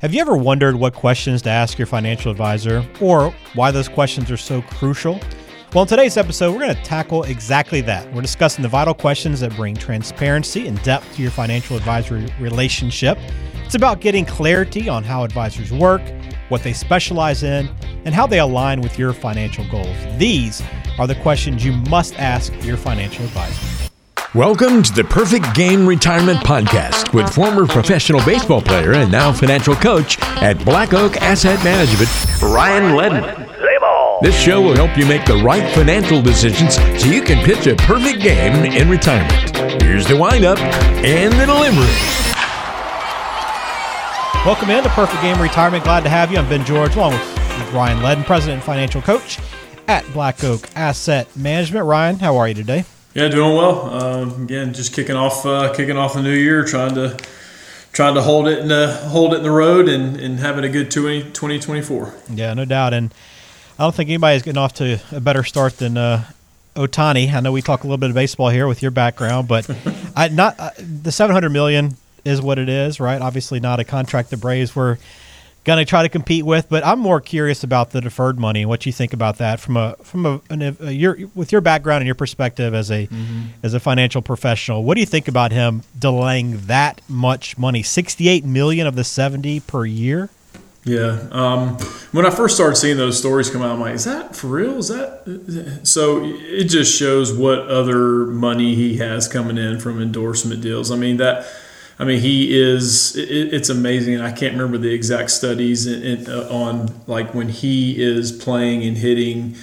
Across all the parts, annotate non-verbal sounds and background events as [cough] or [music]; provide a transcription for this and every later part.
Have you ever wondered what questions to ask your financial advisor or why those questions are so crucial? Well, in today's episode, we're going to tackle exactly that. We're discussing the vital questions that bring transparency and depth to your financial advisory relationship. It's about getting clarity on how advisors work, what they specialize in, and how they align with your financial goals. These are the questions you must ask your financial advisor. Welcome to the Perfect Game Retirement Podcast with former professional baseball player and now financial coach at Black Oak Asset Management, Ryan Ledden. This show will help you make the right financial decisions so you can pitch a perfect game in retirement. Here's the windup and the delivery. Welcome into Perfect Game Retirement. Glad to have you. I'm Ben George, along with Ryan Ledden, President and Financial Coach at Black Oak Asset Management. Ryan, how are you today? Yeah, doing well. Uh, again, just kicking off, uh, kicking off the new year, trying to trying to hold it in the hold it in the road and, and having a good 20, 2024. Yeah, no doubt. And I don't think anybody's getting off to a better start than uh, Ohtani. I know we talk a little bit of baseball here with your background, but [laughs] I not uh, the seven hundred million is what it is, right? Obviously, not a contract the Braves were going to try to compete with. But I'm more curious about the deferred money and what you think about that from a from a, an, a your with your background and your perspective as a mm-hmm. as a financial professional. What do you think about him delaying that much money, 68 million of the 70 per year? Yeah. Um, when I first started seeing those stories come out, I'm like, is that for real? Is that so? It just shows what other money he has coming in from endorsement deals. I mean that I mean, he is. It, it's amazing. I can't remember the exact studies in, in, uh, on like when he is playing and hitting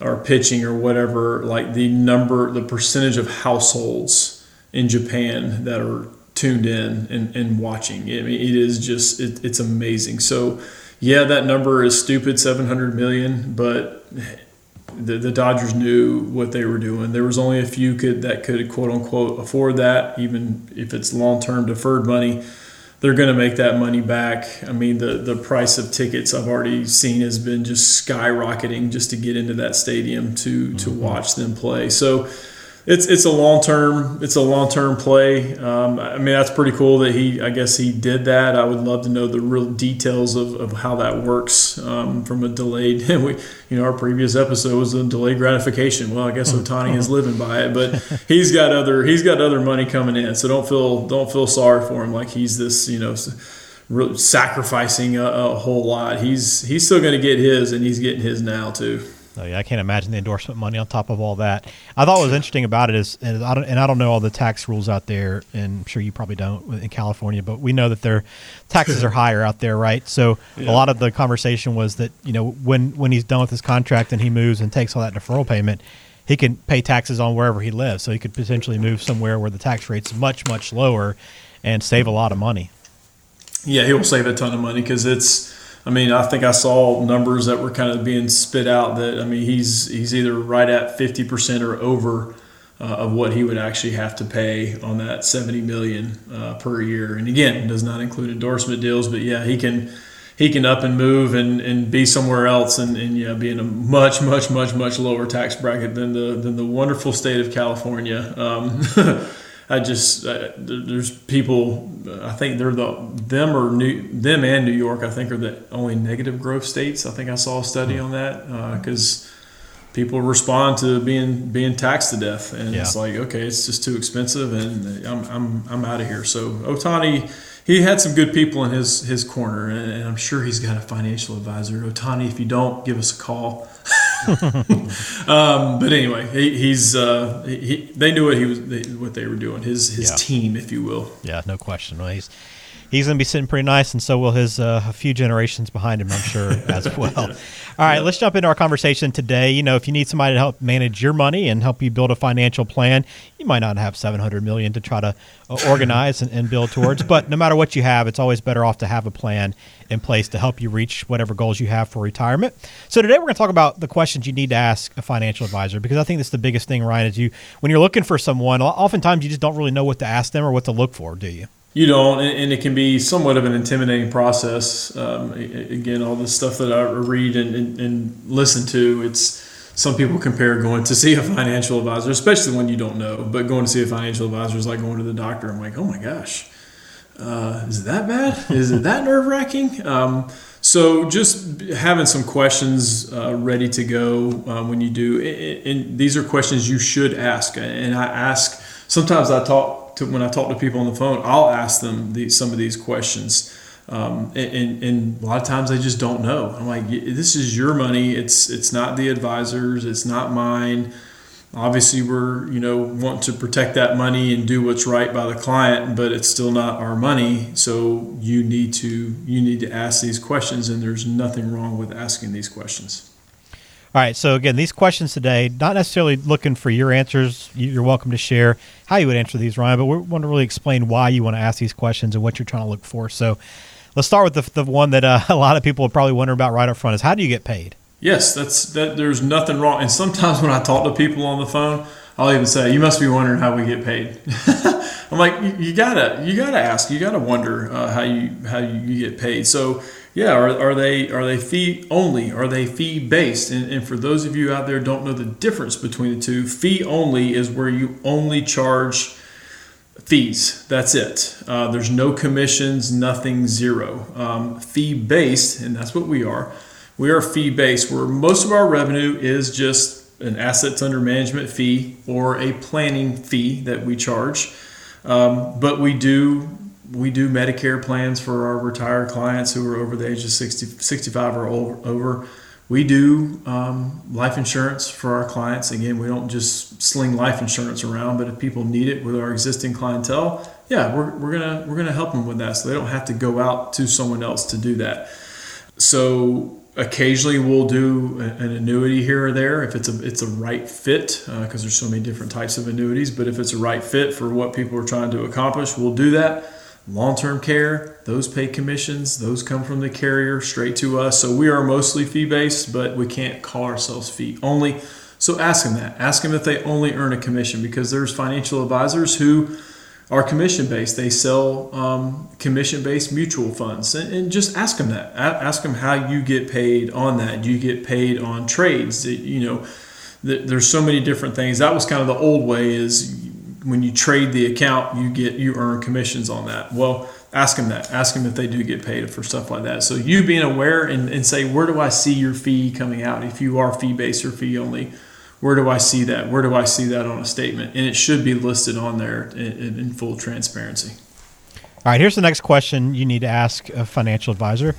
or pitching or whatever. Like the number, the percentage of households in Japan that are tuned in and, and watching. I mean, it is just. It, it's amazing. So, yeah, that number is stupid, seven hundred million, but the, the Dodgers knew what they were doing. There was only a few could that could quote unquote afford that, even if it's long term deferred money. They're going to make that money back. I mean, the the price of tickets I've already seen has been just skyrocketing just to get into that stadium to mm-hmm. to watch them play. So it's it's a long term it's a long term play. Um, I mean that's pretty cool that he I guess he did that. I would love to know the real details of, of how that works um, from a delayed. [laughs] we you know our previous episode was a delayed gratification. Well I guess Ohtani is living by it, but [laughs] he's got other he's got other money coming in. So don't feel don't feel sorry for him like he's this you know sacrificing a, a whole lot. He's he's still going to get his and he's getting his now too. Oh, yeah, I can't imagine the endorsement money on top of all that. I thought what was interesting about it is, and I don't, and I don't know all the tax rules out there, and I'm sure you probably don't in California, but we know that their taxes are [laughs] higher out there, right? So yeah. a lot of the conversation was that you know when when he's done with his contract and he moves and takes all that deferral payment, he can pay taxes on wherever he lives. So he could potentially move somewhere where the tax rate's much much lower, and save a lot of money. Yeah, he will save a ton of money because it's I mean, I think I saw numbers that were kind of being spit out that I mean he's he's either right at fifty percent or over uh, of what he would actually have to pay on that seventy million uh, per year. And again, does not include endorsement deals, but yeah, he can he can up and move and, and be somewhere else and, and yeah, be in a much much much much lower tax bracket than the than the wonderful state of California. Um, [laughs] I just uh, there's people. I think they're the them or New them and New York. I think are the only negative growth states. I think I saw a study on that because uh, people respond to being being taxed to death, and yeah. it's like okay, it's just too expensive, and I'm I'm I'm out of here. So Ohtani. he had some good people in his his corner, and I'm sure he's got a financial advisor. Ohtani, if you don't, give us a call. [laughs] [laughs] um, but anyway, he, he's uh, he, they knew what he was what they were doing. His his yeah. team, if you will. Yeah, no question. Well, he's he's going to be sitting pretty nice, and so will his uh, a few generations behind him, I'm sure, as [laughs] well. All right, let's jump into our conversation today. You know, if you need somebody to help manage your money and help you build a financial plan, you might not have 700 million to try to uh, [laughs] organize and, and build towards, but no matter what you have, it's always better off to have a plan in place to help you reach whatever goals you have for retirement. So today we're going to talk about the questions you need to ask a financial advisor because I think that's the biggest thing, Ryan. Is you when you're looking for someone, oftentimes you just don't really know what to ask them or what to look for, do you? You don't, and it can be somewhat of an intimidating process. Um, again, all the stuff that I read and, and, and, listen to, it's some people compare going to see a financial advisor, especially when you don't know. But going to see a financial advisor is like going to the doctor. I'm like, oh my gosh, uh, is it that bad? Is it that nerve wracking? Um, so just having some questions uh, ready to go uh, when you do, and these are questions you should ask. And I ask sometimes I talk to when I talk to people on the phone, I'll ask them some of these questions. Um, and, and, a lot of times they just don't know. I'm like, this is your money. It's it's not the advisors. It's not mine obviously we're you know want to protect that money and do what's right by the client but it's still not our money so you need to you need to ask these questions and there's nothing wrong with asking these questions all right so again these questions today not necessarily looking for your answers you're welcome to share how you would answer these ryan but we want to really explain why you want to ask these questions and what you're trying to look for so let's start with the, the one that uh, [laughs] a lot of people are probably wonder about right up front is how do you get paid Yes, that's that. There's nothing wrong. And sometimes when I talk to people on the phone, I'll even say, "You must be wondering how we get paid." [laughs] I'm like, you, you, gotta, you gotta ask, you gotta wonder uh, how you how you get paid. So yeah, are, are they are they fee only? Are they fee based? And, and for those of you out there don't know the difference between the two, fee only is where you only charge fees. That's it. Uh, there's no commissions, nothing, zero. Um, fee based, and that's what we are we are fee based, where most of our revenue is just an assets under management fee or a planning fee that we charge. Um, but we do we do Medicare plans for our retired clients who are over the age of 60, 65 or over. We do um, life insurance for our clients. Again, we don't just sling life insurance around, but if people need it with our existing clientele, yeah, we're, we're gonna we're gonna help them with that, so they don't have to go out to someone else to do that. So occasionally we'll do an annuity here or there if it's a it's a right fit because uh, there's so many different types of annuities but if it's a right fit for what people are trying to accomplish we'll do that long-term care those pay commissions those come from the carrier straight to us so we are mostly fee-based but we can't call ourselves fee only so ask them that ask them if they only earn a commission because there's financial advisors who are commission based. They sell um, commission based mutual funds, and, and, just ask them that. Ask them how you get paid on that. Do you get paid on trades? You know, there's so many different things. That was kind of the old way. Is when you trade the account, you get you earn commissions on that. Well, ask them that. Ask them if they do get paid for stuff like that. So you being aware and, and say, where do I see your fee coming out? If you are fee based or fee only where do I see that? Where do I see that on a statement? And it should be listed on there in, in full transparency. All right, here's the next question you need to ask a financial advisor.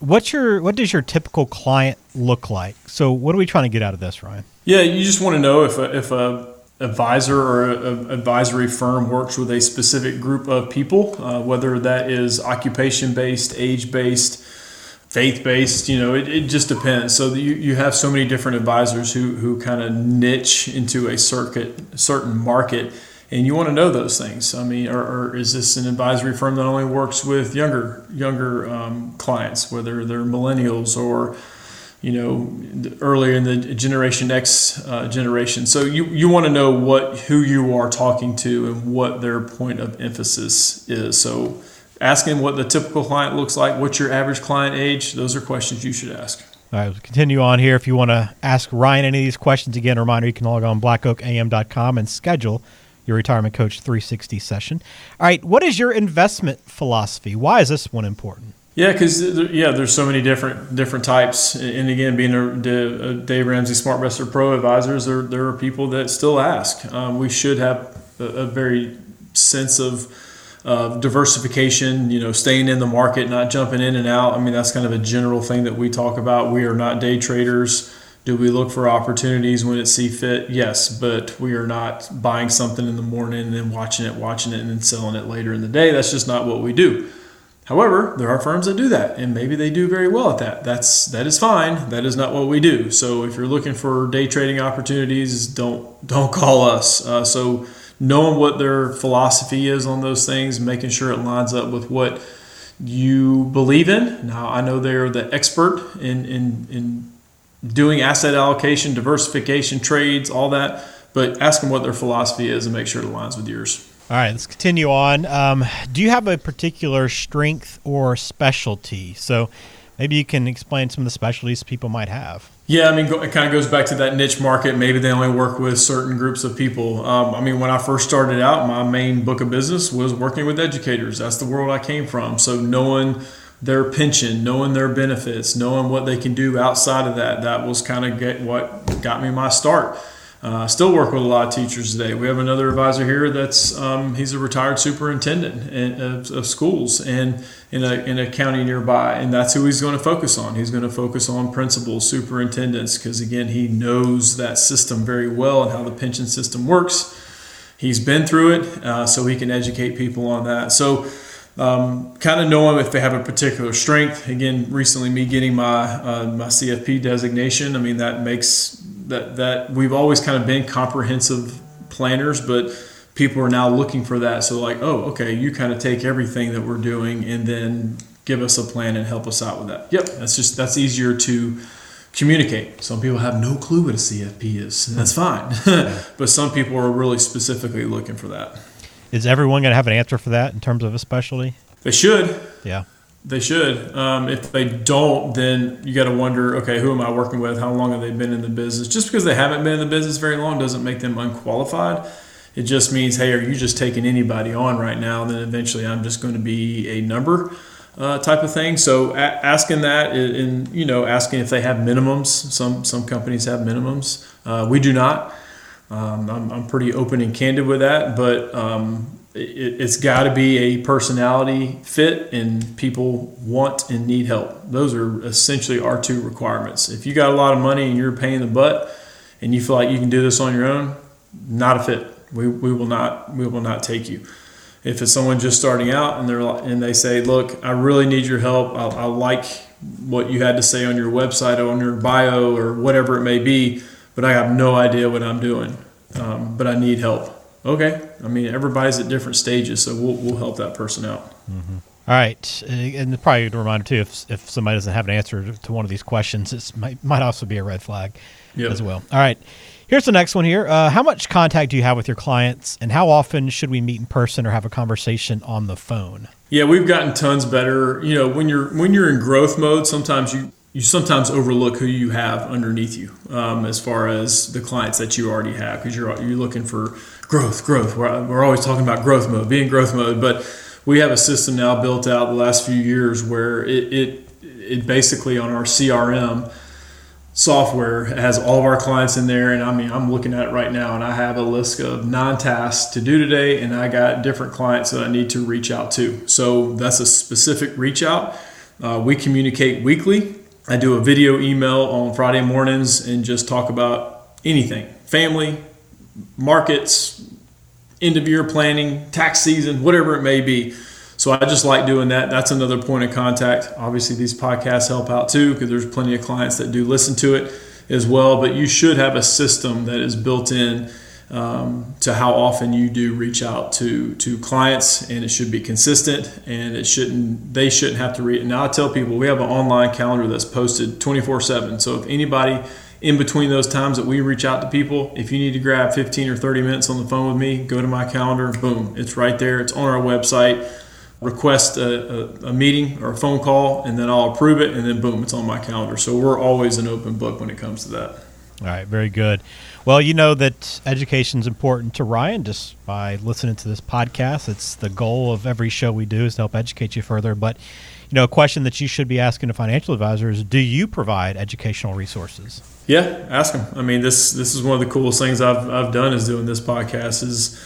What's your what does your typical client look like? So what are we trying to get out of this, Ryan? Yeah, you just want to know if a, if a advisor or an advisory firm works with a specific group of people, uh, whether that is occupation based, age based, faith based you know it, it just depends. So you, you have so many different advisors who, who kind of niche into a circuit certain market and you want to know those things. I mean or, or is this an advisory firm that only works with younger younger um, clients whether they're millennials or you know earlier in the generation x uh, generation so you, you want to know what who you are talking to and what their point of emphasis is so asking what the typical client looks like, what's your average client age, those are questions you should ask. All right, we'll continue on here. If you want to ask Ryan any of these questions, again, reminder you can log on blackoakam.com and schedule your retirement coach 360 session. All right, what is your investment philosophy? Why is this one important? Yeah, because yeah, there's so many different different types, and again, being a, a Dave Ramsey SmartVestor Pro advisors, there there are people that still ask. Um, we should have a, a very sense of uh, diversification, you know, staying in the market, not jumping in and out. I mean, that's kind of a general thing that we talk about. We are not day traders. Do we look for opportunities when it see fit? Yes, but we are not buying something in the morning and then watching it, watching it, and then selling it later in the day. That's just not what we do. However, there are firms that do that, and maybe they do very well at that. That's that is fine. That is not what we do. So if you're looking for day trading opportunities, don't don't call us. Uh, so knowing what their philosophy is on those things, making sure it lines up with what you believe in. Now, I know they're the expert in, in, in doing asset allocation, diversification, trades, all that, but ask them what their philosophy is and make sure it aligns with yours. All right, let's continue on. Um, do you have a particular strength or specialty? So, Maybe you can explain some of the specialties people might have. Yeah, I mean, it kind of goes back to that niche market. Maybe they only work with certain groups of people. Um, I mean, when I first started out, my main book of business was working with educators. That's the world I came from. So knowing their pension, knowing their benefits, knowing what they can do outside of that, that was kind of get what got me my start. Uh, still work with a lot of teachers today. We have another advisor here that's um, he's a retired superintendent in, of, of, schools and in a, in a county nearby, and that's who he's going to focus on. He's going to focus on principals, superintendents, because again, he knows that system very well and how the pension system works. He's been through it, uh, so he can educate people on that. So. Um, kind of knowing if they have a particular strength. Again, recently me getting my uh, my CFP designation. I mean that makes that that we've always kind of been comprehensive planners, but people are now looking for that. So like, oh, okay, you kind of take everything that we're doing and then give us a plan and help us out with that. Yep, that's just that's easier to communicate. Some people have no clue what a CFP is. And that's fine, [laughs] but some people are really specifically looking for that. Is everyone going to have an answer for that in terms of a specialty? They should. Yeah. They should. Um, if they don't, then you got to wonder, okay, who am I working with? How long have they been in the business? Just because they haven't been in the business very long doesn't make them unqualified. It just means, hey, are you just taking anybody on right now? Then eventually, I'm just going to be a number uh, type of thing. So a- asking that, and you know, asking if they have minimums. Some some companies have minimums. Uh, we do not. Um, I'm, I'm pretty open and candid with that, but um, it, has got to be a personality fit and people want and need help. Those are essentially our two requirements. If you got a lot of money and you're paying the butt and you feel like you can do this on your own, not a fit. We, we will not we will not take you. If it's someone just starting out and they're and they say, "Look, I really need your help. I, I like what you had to say on your website, or on your bio, or whatever it may be, but I have no idea what I'm doing. Um, but I need help." Okay. I mean, everybody's at different stages, so we'll, we'll help that person out. Mm-hmm. All right, and probably a reminder too, if, if somebody doesn't have an answer to one of these questions, it might, might also be a red flag yep. as well. All right, here's the next one here. Uh, how much contact do you have with your clients, and how often should we meet in person or have a conversation on the phone? Yeah, we've gotten tons better. You know, when you're when you're in growth mode, sometimes you you sometimes overlook who you have underneath you um, as far as the clients that you already have because you're you're looking for growth, growth. We're, we're always talking about growth mode, being growth mode, but we have a system now built out the last few years where it it, it basically on our CRM software has all of our clients in there. And I mean I'm looking at it right now and I have a list of nine tasks to do today and I got different clients that I need to reach out to. So that's a specific reach out. Uh, we communicate weekly. I do a video email on Friday mornings and just talk about anything family, markets, end of year planning, tax season, whatever it may be. So I just like doing that. That's another point of contact. Obviously, these podcasts help out too because there's plenty of clients that do listen to it as well. But you should have a system that is built in um, to how often you do reach out to to clients, and it should be consistent, and it shouldn't they shouldn't have to read. Now I tell people we have an online calendar that's posted 24/7. So if anybody in between those times that we reach out to people, if you need to grab 15 or 30 minutes on the phone with me, go to my calendar. Boom, it's right there. It's on our website. Request a, a, a meeting or a phone call, and then I'll approve it, and then boom, it's on my calendar. So we're always an open book when it comes to that. All right, very good. Well, you know that education is important to Ryan just by listening to this podcast. It's the goal of every show we do is to help educate you further. But, you know, a question that you should be asking a financial advisor is do you provide educational resources? Yeah, ask them. I mean, this this is one of the coolest things I've, I've done is doing this podcast is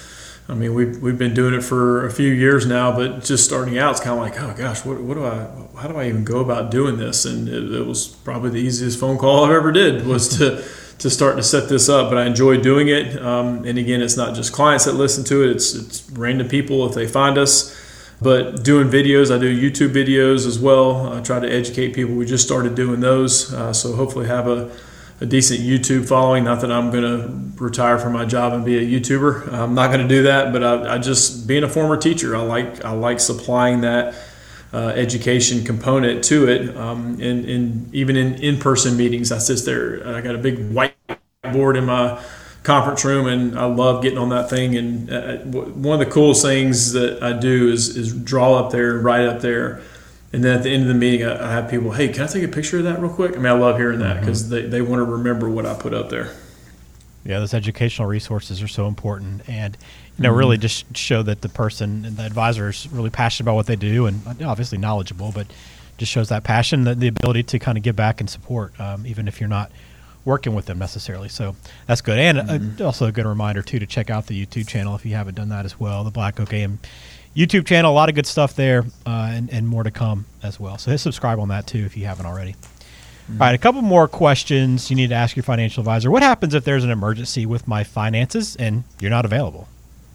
I mean, we've, we've been doing it for a few years now, but just starting out, it's kind of like, oh gosh, what, what do I, how do I even go about doing this? And it, it was probably the easiest phone call I've ever did was to [laughs] to start to set this up, but I enjoy doing it. Um, and again, it's not just clients that listen to it; it's it's random people if they find us. But doing videos, I do YouTube videos as well. I try to educate people. We just started doing those, uh, so hopefully have a, a decent YouTube following. Not that I'm going to retire from my job and be a YouTuber. I'm not going to do that, but I, I just being a former teacher, I like I like supplying that uh, education component to it. Um, and, and even in in-person meetings, I sit there. I got a big whiteboard in my conference room, and I love getting on that thing. And uh, one of the coolest things that I do is is draw up there and write up there And then at the end of the meeting, I, I have people, hey, can I take a picture of that real quick? I mean, I love hearing that because mm-hmm. they, they want to remember what I put up there. Yeah, those educational resources are so important, and you know, mm-hmm. really just show that the person, and the advisor, is really passionate about what they do, and obviously knowledgeable, but just shows that passion, the, the ability to kind of give back and support, um, even if you're not working with them necessarily. So that's good, and uh, mm-hmm. also a good reminder too to check out the YouTube channel if you haven't done that as well. The Black Oak AM YouTube channel, a lot of good stuff there, uh, and, and more to come as well. So hit subscribe on that too if you haven't already. Mm-hmm. All right, a couple more questions you need to ask your financial advisor. What happens if there's an emergency with my finances and you're not available?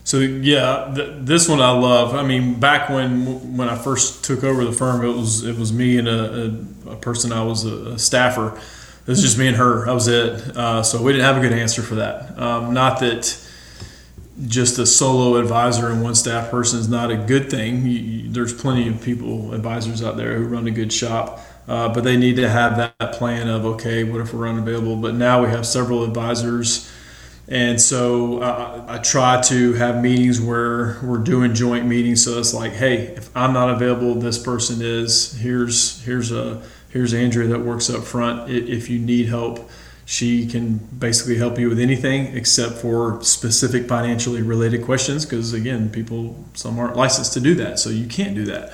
So yeah, th- this one I love. I mean, back when when I first took over the firm, it was it was me and a, a, a person I was a, a, staffer. It was just me and her. That was it. Uh, so we didn't have a good answer for that. Um, not that just a solo advisor and one staff person is not a good thing. You, you, there's plenty of people, advisors out there who run a good shop. Uh, but they need to have that plan of okay, what if we're unavailable? But now we have several advisors, and so I, I try to have meetings where we're doing joint meetings. So it's like, hey, if I'm not available, this person is. Here's here's a here's Andrea that works up front. If you need help, she can basically help you with anything except for specific financially related questions. Because again, people some aren't licensed to do that, so you can't do that.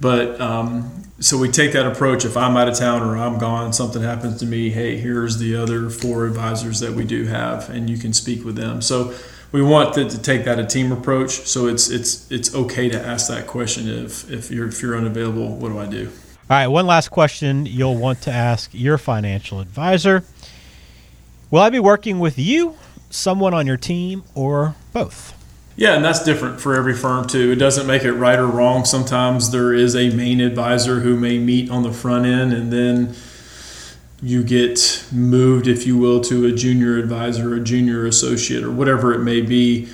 But um, so we take that approach. If I'm out of town or I'm gone, something happens to me. Hey, here's the other four advisors that we do have, and you can speak with them. So we want to, to take that a team approach. So it's it's it's okay to ask that question if if you're if you're unavailable. What do I do? All right. One last question you'll want to ask your financial advisor. Will I be working with you, someone on your team, or both? Yeah, and that's different for every firm too. It doesn't make it right or wrong. Sometimes there is a main advisor who may meet on the front end and then you get moved, if you will, to a junior advisor, a junior associate, or whatever it may be.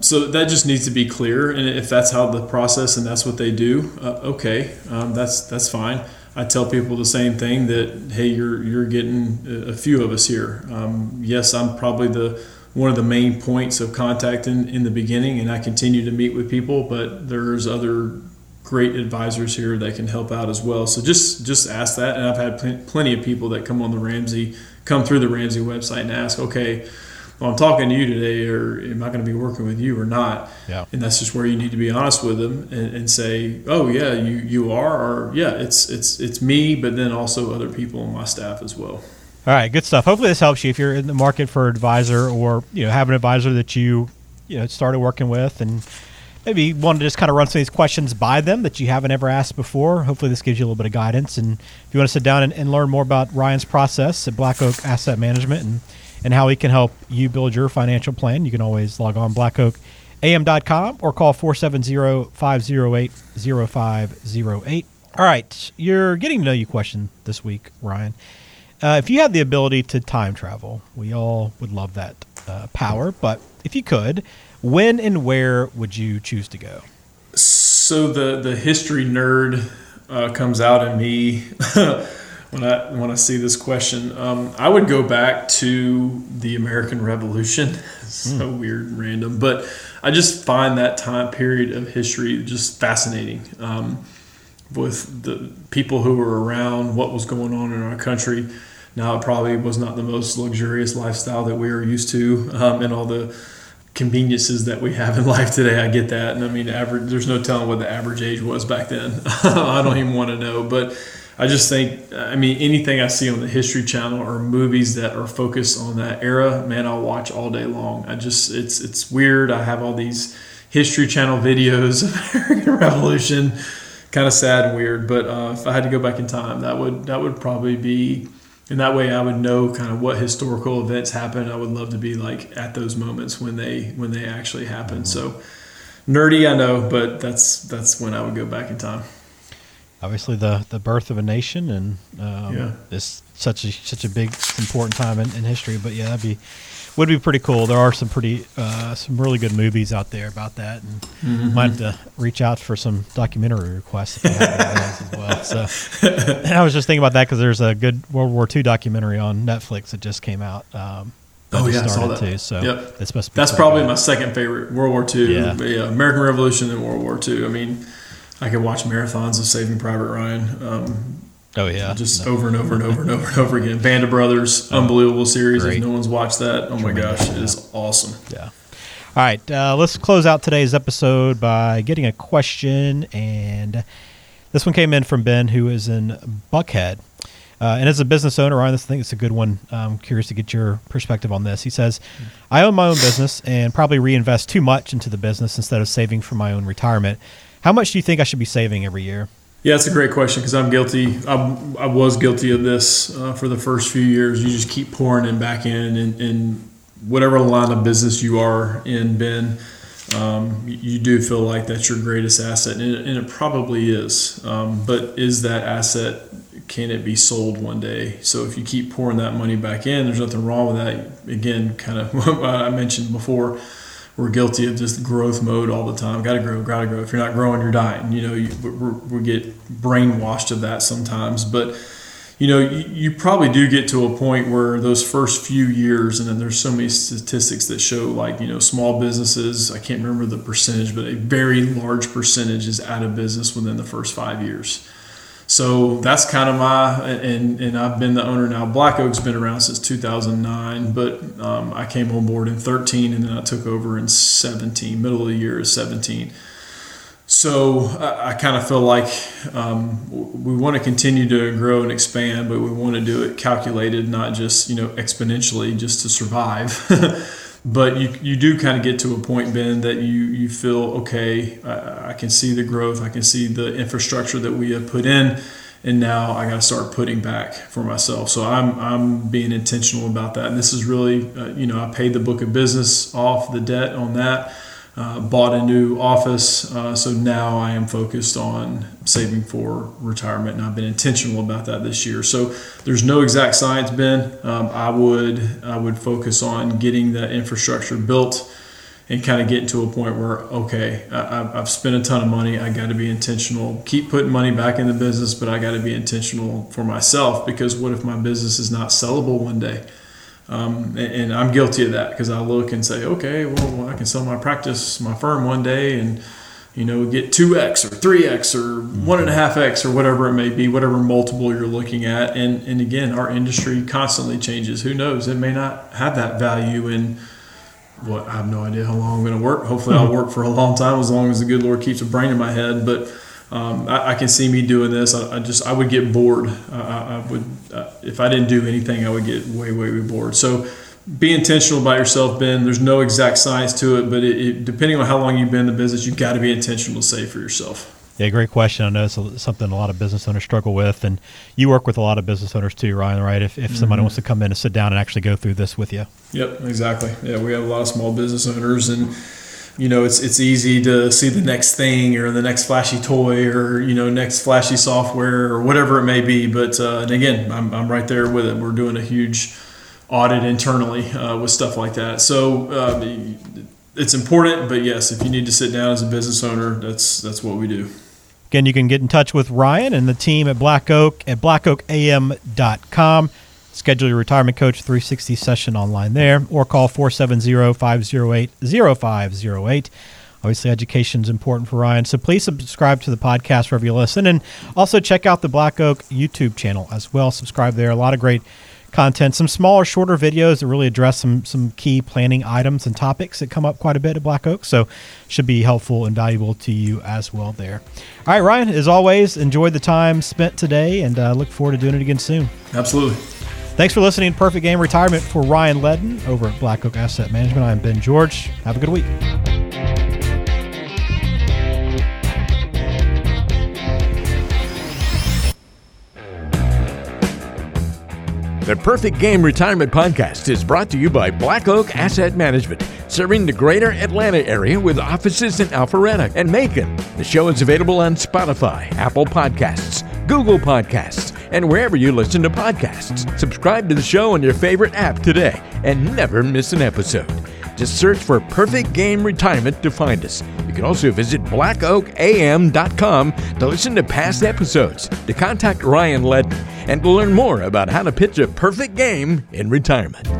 So that just needs to be clear. And if that's how the process and that's what they do, uh, okay, um, that's that's fine. I tell people the same thing that hey, you're you're getting a few of us here. Um, yes, I'm probably the one of the main points of contact in, in the beginning, and I continue to meet with people, but there's other great advisors here that can help out as well. So just just ask that, and I've had pl- plenty of people that come on the Ramsey, come through the Ramsey website and ask, okay, well, I'm talking to you today, or am I going to be working with you or not? Yeah. And that's just where you need to be honest with them and, and say, oh yeah, you you are, or yeah, it's it's it's me, but then also other people on my staff as well. All right, good stuff. Hopefully, this helps you if you're in the market for an advisor, or you know have an advisor that you you know started working with, and maybe want to just kind of run some of these questions by them that you haven't ever asked before. Hopefully, this gives you a little bit of guidance. And if you want to sit down and, and learn more about Ryan's process at Black Oak Asset Management and and how he can help you build your financial plan, you can always log on blackoakam.com or call 470-508-0508. All right, you're getting to know you question this week, Ryan. Uh, if you had the ability to time travel, we all would love that uh, power. But if you could, when and where would you choose to go? So the the history nerd uh, comes out in me [laughs] when I when I see this question. Um, I would go back to the American Revolution. [laughs] so mm. weird, and random, but I just find that time period of history just fascinating. Um, with the people who were around, what was going on in our country now it probably was not the most luxurious lifestyle that we were used to, um, and all the conveniences that we have in [laughs] life today. I get that, and I mean, average. There's no telling what the average age was back then. [laughs] I don't even want to know, but I just think, I mean, anything I see on the History Channel or movies that are focused on that era, man, I'll watch all day long. I just, it's it's weird. I have all these History Channel videos of [laughs] American Revolution, kind of sad and weird. But uh, if I had to go back in time, that would that would probably be and that way I would know kind of what historical events happened. I would love to be like at those moments when they when they actually happen. So nerdy, I know, but that's that's when I would go back in time. Obviously, the the birth of a nation, and um, yeah. it's such a such a big important time in, in history. But yeah, that'd be would be pretty cool. There are some pretty, uh, some really good movies out there about that, and mm-hmm. might have to reach out for some documentary requests as well. So I was just thinking about that because there's a good World War II documentary on Netflix that just came out. Um, oh yeah, I saw that. Too, so yep. That's probably my second favorite World War II. Yeah. yeah, American Revolution and World War II. I mean. I could watch marathons of Saving Private Ryan. Um, oh yeah, just no. over and over and over and over and over again. Band of Brothers, oh, unbelievable series. Great. If no one's watched that, oh my gosh, it is awesome. Yeah. All right, uh, let's close out today's episode by getting a question, and this one came in from Ben, who is in Buckhead. Uh, and as a business owner, I think it's a good one. I'm curious to get your perspective on this. He says, I own my own business and probably reinvest too much into the business instead of saving for my own retirement. How much do you think I should be saving every year? Yeah, it's a great question because I'm guilty. I'm, i was guilty of this uh, for the first few years. You just keep pouring in back in, and, and whatever line of business you are in, Ben, um, you do feel like that's your greatest asset, and it, and it probably is. Um, but is that asset can it be sold one day? So if you keep pouring that money back in, there's nothing wrong with that. Again, kind of [laughs] what I mentioned before, we're guilty of just growth mode all the time. Got to grow, got to grow. If you're not growing, you're dying. You know, you, we get brainwashed of that sometimes, but you know, you, you, probably do get to a point where those first few years, and then there's so many statistics that show, like, you know, small businesses, I can't remember the percentage, but a very large percentage is out of business within the first five years. So that's kind of my and and I've been the owner now. Black Oak's been around since 2009, but um, I came on board in 13, and then I took over in 17. Middle of the year is 17. So I, I kind of feel like um, we want to continue to grow and expand, but we want to do it calculated, not just you know exponentially, just to survive. [laughs] but you, you do kind of get to a point ben that you, you feel okay I, I, can see the growth i can see the infrastructure that we have put in and now i got to start putting back for myself. So i'm, I'm being intentional about that. And this is really uh, you know i paid the book of business off the debt on that uh, bought a new office. Uh, so now I am focused on saving for retirement, and I've been intentional about that this year. So there's no exact science, Ben. Um, I would I would focus on getting that infrastructure built and kind of getting to a point where okay, I, I've spent a ton of money. I got to be intentional. Keep putting money back in the business, but I got to be intentional for myself because what if my business is not sellable one day? Um, and, and, I'm guilty of that because I look and say, okay, well, I can sell my practice, my firm one day, and you know, get two x or three x or one and a half x or whatever it may be, whatever multiple you're looking at. And and again, our industry constantly changes. Who knows? It may not have that value in what I have no idea how long I'm going to work. Hopefully, I'll [laughs] work for a long time as long as the good Lord keeps a brain in my head. But um, I, I, can see me doing this. I, I just I would get bored. I, I would uh, if I didn't do anything, I would get way way way bored. So be intentional about yourself, Ben. There's no exact science to it, but it, it, depending on how long you've been in the business, you've got to be intentional to save for yourself. Yeah, great question. I know it's something a lot of business owners struggle with, and you work with a lot of business owners too, Ryan. Right? If, if somebody mm-hmm. wants to come in and sit down and actually go through this with you. Yep, exactly. Yeah, we have a lot of small business owners, and you know, it's it's easy to see the next thing or the next flashy toy or you know next flashy software or whatever it may be. But uh, and again, I'm I'm right there with it. We're doing a huge audit internally uh, with stuff like that. So uh, it's important. But yes, if you need to sit down as a business owner, that's that's what we do. Again, you can get in touch with Ryan and the team at Black Oak at blackoakam.com. Schedule your retirement coach 360 session online there or call 470 508 0508. Obviously, education is important for Ryan. So please subscribe to the podcast wherever you listen. And also check out the Black Oak YouTube channel as well. Subscribe there. A lot of great content, some smaller, shorter videos that really address some, some key planning items and topics that come up quite a bit at Black Oak. So should be helpful and valuable to you as well there. All right, Ryan, as always, enjoyed the time spent today and uh, look forward to doing it again soon. Absolutely. Thanks for listening to Perfect Game Retirement for Ryan Ledden over at Black Oak Asset Management. I'm Ben George. Have a good week. The Perfect Game Retirement Podcast is brought to you by Black Oak Asset Management, serving the greater Atlanta area with offices in Alpharetta and Macon. The show is available on Spotify, Apple Podcasts, Google Podcasts, and wherever you listen to podcasts. Subscribe to the show on your favorite app today and never miss an episode. Just search for Perfect Game Retirement to find us. You can also visit blackoakam.com to listen to past episodes, to contact Ryan Ledden, and to learn more about how to pitch a perfect game in retirement.